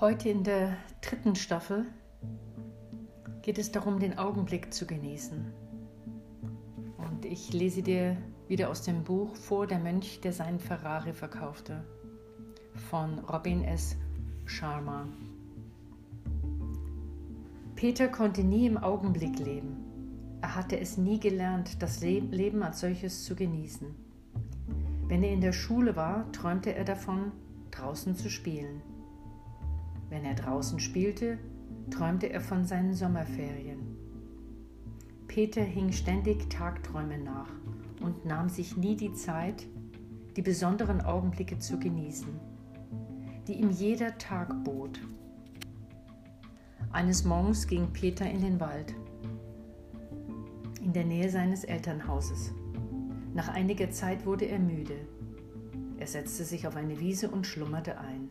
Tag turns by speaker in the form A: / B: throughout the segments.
A: Heute in der dritten Staffel geht es darum, den Augenblick zu genießen. Und ich lese dir wieder aus dem Buch vor, der Mönch, der seinen Ferrari verkaufte, von Robin S. Sharma. Peter konnte nie im Augenblick leben. Er hatte es nie gelernt, das Leben als solches zu genießen. Wenn er in der Schule war, träumte er davon, draußen zu spielen. Wenn er draußen spielte, träumte er von seinen Sommerferien. Peter hing ständig Tagträumen nach und nahm sich nie die Zeit, die besonderen Augenblicke zu genießen, die ihm jeder Tag bot. Eines Morgens ging Peter in den Wald, in der Nähe seines Elternhauses. Nach einiger Zeit wurde er müde. Er setzte sich auf eine Wiese und schlummerte ein.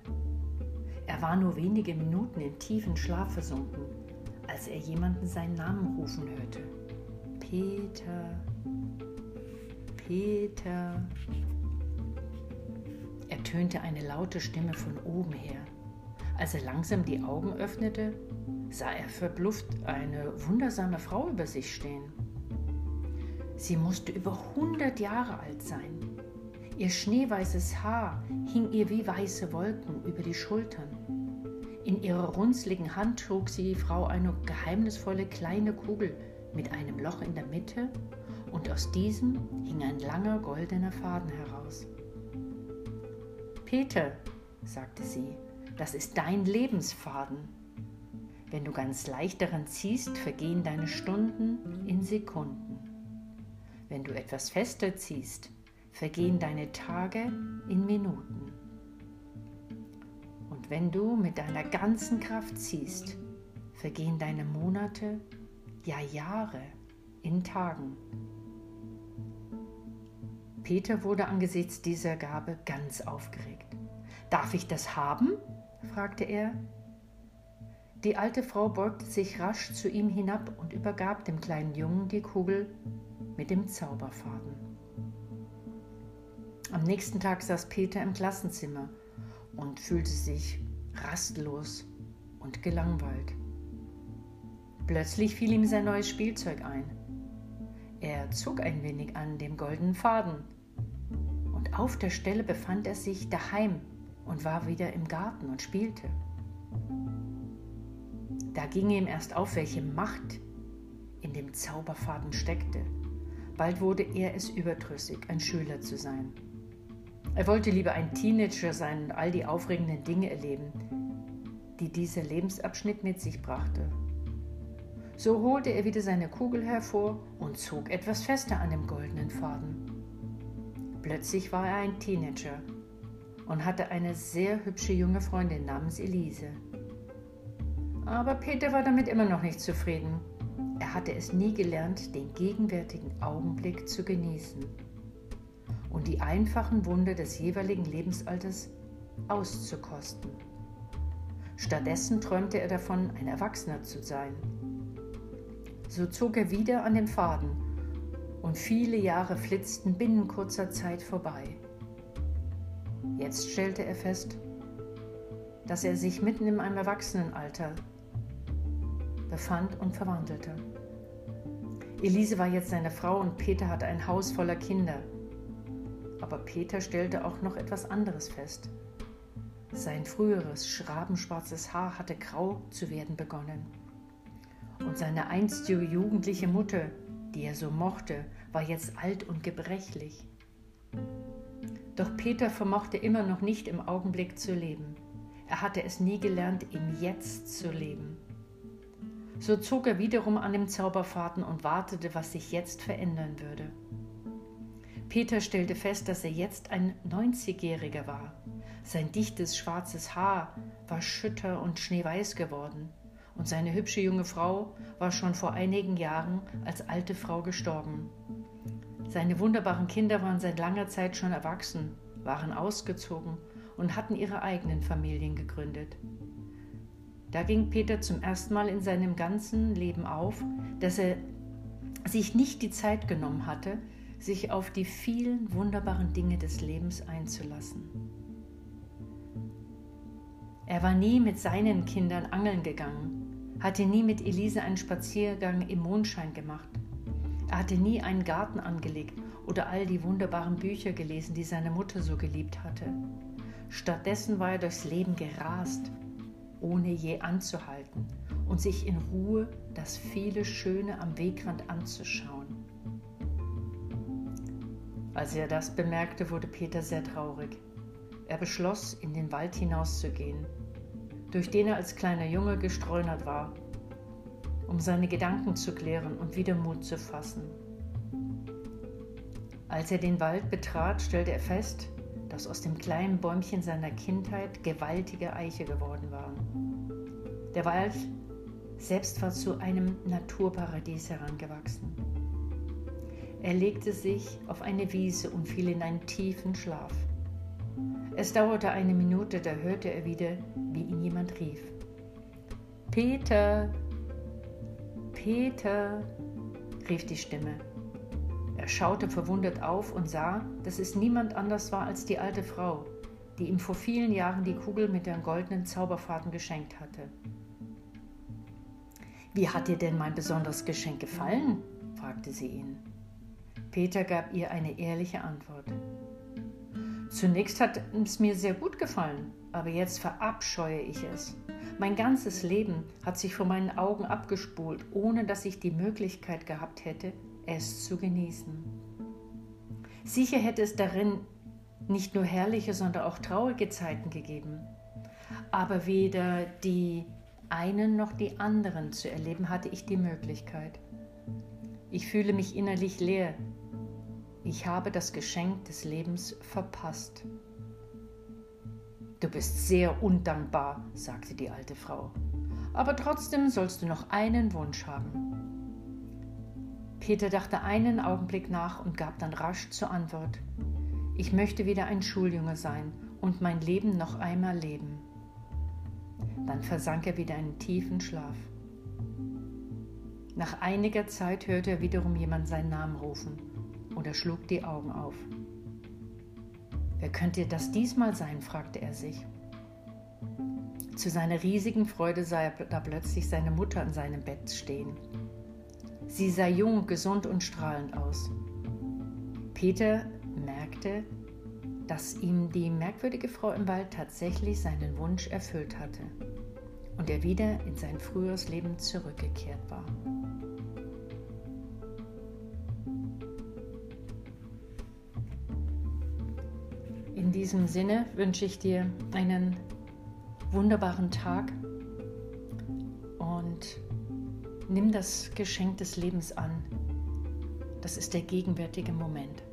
A: Er war nur wenige Minuten in tiefen Schlaf versunken, als er jemanden seinen Namen rufen hörte. Peter, Peter. Er tönte eine laute Stimme von oben her. Als er langsam die Augen öffnete, sah er verblüfft eine wundersame Frau über sich stehen. Sie musste über hundert Jahre alt sein. Ihr schneeweißes Haar hing ihr wie weiße Wolken über die Schultern. In ihrer runzligen Hand trug sie die Frau eine geheimnisvolle kleine Kugel mit einem Loch in der Mitte und aus diesem hing ein langer goldener Faden heraus. Peter, sagte sie, das ist dein Lebensfaden. Wenn du ganz leicht daran ziehst, vergehen deine Stunden in Sekunden. Wenn du etwas fester ziehst, vergehen deine Tage in Minuten. Und wenn du mit deiner ganzen Kraft ziehst, vergehen deine Monate, ja Jahre in Tagen. Peter wurde angesichts dieser Gabe ganz aufgeregt. Darf ich das haben? fragte er. Die alte Frau beugte sich rasch zu ihm hinab und übergab dem kleinen Jungen die Kugel mit dem Zauberfaden. Am nächsten Tag saß Peter im Klassenzimmer und fühlte sich rastlos und gelangweilt. Plötzlich fiel ihm sein neues Spielzeug ein. Er zog ein wenig an dem goldenen Faden und auf der Stelle befand er sich daheim und war wieder im Garten und spielte. Da ging ihm erst auf, welche Macht in dem Zauberfaden steckte. Bald wurde er es überdrüssig, ein Schüler zu sein. Er wollte lieber ein Teenager sein und all die aufregenden Dinge erleben, die dieser Lebensabschnitt mit sich brachte. So holte er wieder seine Kugel hervor und zog etwas fester an dem goldenen Faden. Plötzlich war er ein Teenager und hatte eine sehr hübsche junge Freundin namens Elise. Aber Peter war damit immer noch nicht zufrieden. Er hatte es nie gelernt, den gegenwärtigen Augenblick zu genießen und die einfachen Wunder des jeweiligen Lebensalters auszukosten. Stattdessen träumte er davon, ein Erwachsener zu sein. So zog er wieder an dem Faden und viele Jahre flitzten binnen kurzer Zeit vorbei. Jetzt stellte er fest, dass er sich mitten in einem Erwachsenenalter befand und verwandelte. Elise war jetzt seine Frau und Peter hatte ein Haus voller Kinder. Aber Peter stellte auch noch etwas anderes fest. Sein früheres schrabenschwarzes Haar hatte grau zu werden begonnen. Und seine einstige jugendliche Mutter, die er so mochte, war jetzt alt und gebrechlich. Doch Peter vermochte immer noch nicht im Augenblick zu leben. Er hatte es nie gelernt, im Jetzt zu leben. So zog er wiederum an dem Zauberfaden und wartete, was sich jetzt verändern würde. Peter stellte fest, dass er jetzt ein 90-Jähriger war. Sein dichtes schwarzes Haar war schütter und schneeweiß geworden, und seine hübsche junge Frau war schon vor einigen Jahren als alte Frau gestorben. Seine wunderbaren Kinder waren seit langer Zeit schon erwachsen, waren ausgezogen und hatten ihre eigenen Familien gegründet. Da ging Peter zum ersten Mal in seinem ganzen Leben auf, dass er sich nicht die Zeit genommen hatte, sich auf die vielen wunderbaren Dinge des Lebens einzulassen. Er war nie mit seinen Kindern angeln gegangen, hatte nie mit Elise einen Spaziergang im Mondschein gemacht. Er hatte nie einen Garten angelegt oder all die wunderbaren Bücher gelesen, die seine Mutter so geliebt hatte. Stattdessen war er durchs Leben gerast, ohne je anzuhalten und sich in Ruhe das viele Schöne am Wegrand anzuschauen. Als er das bemerkte, wurde Peter sehr traurig. Er beschloss, in den Wald hinauszugehen, durch den er als kleiner Junge gestreunert war, um seine Gedanken zu klären und wieder Mut zu fassen. Als er den Wald betrat, stellte er fest, dass aus dem kleinen Bäumchen seiner Kindheit gewaltige Eiche geworden waren. Der Wald selbst war zu einem Naturparadies herangewachsen. Er legte sich auf eine Wiese und fiel in einen tiefen Schlaf. Es dauerte eine Minute, da hörte er wieder, wie ihn jemand rief. Peter, Peter, rief die Stimme. Er schaute verwundert auf und sah, dass es niemand anders war als die alte Frau, die ihm vor vielen Jahren die Kugel mit den goldenen Zauberfaden geschenkt hatte. Wie hat dir denn mein besonderes Geschenk gefallen? fragte sie ihn. Peter gab ihr eine ehrliche Antwort. Zunächst hat es mir sehr gut gefallen, aber jetzt verabscheue ich es. Mein ganzes Leben hat sich vor meinen Augen abgespult, ohne dass ich die Möglichkeit gehabt hätte, es zu genießen. Sicher hätte es darin nicht nur herrliche, sondern auch traurige Zeiten gegeben. Aber weder die einen noch die anderen zu erleben hatte ich die Möglichkeit. Ich fühle mich innerlich leer, ich habe das Geschenk des Lebens verpasst. Du bist sehr undankbar, sagte die alte Frau. Aber trotzdem sollst du noch einen Wunsch haben. Peter dachte einen Augenblick nach und gab dann rasch zur Antwort. Ich möchte wieder ein Schuljunge sein und mein Leben noch einmal leben. Dann versank er wieder in tiefen Schlaf. Nach einiger Zeit hörte er wiederum jemand seinen Namen rufen und er schlug die Augen auf. Wer könnte das diesmal sein? fragte er sich. Zu seiner riesigen Freude sah er da plötzlich seine Mutter an seinem Bett stehen. Sie sah jung, gesund und strahlend aus. Peter merkte, dass ihm die merkwürdige Frau im Wald tatsächlich seinen Wunsch erfüllt hatte und er wieder in sein früheres Leben zurückgekehrt war. In diesem Sinne wünsche ich dir einen wunderbaren Tag und nimm das Geschenk des Lebens an. Das ist der gegenwärtige Moment.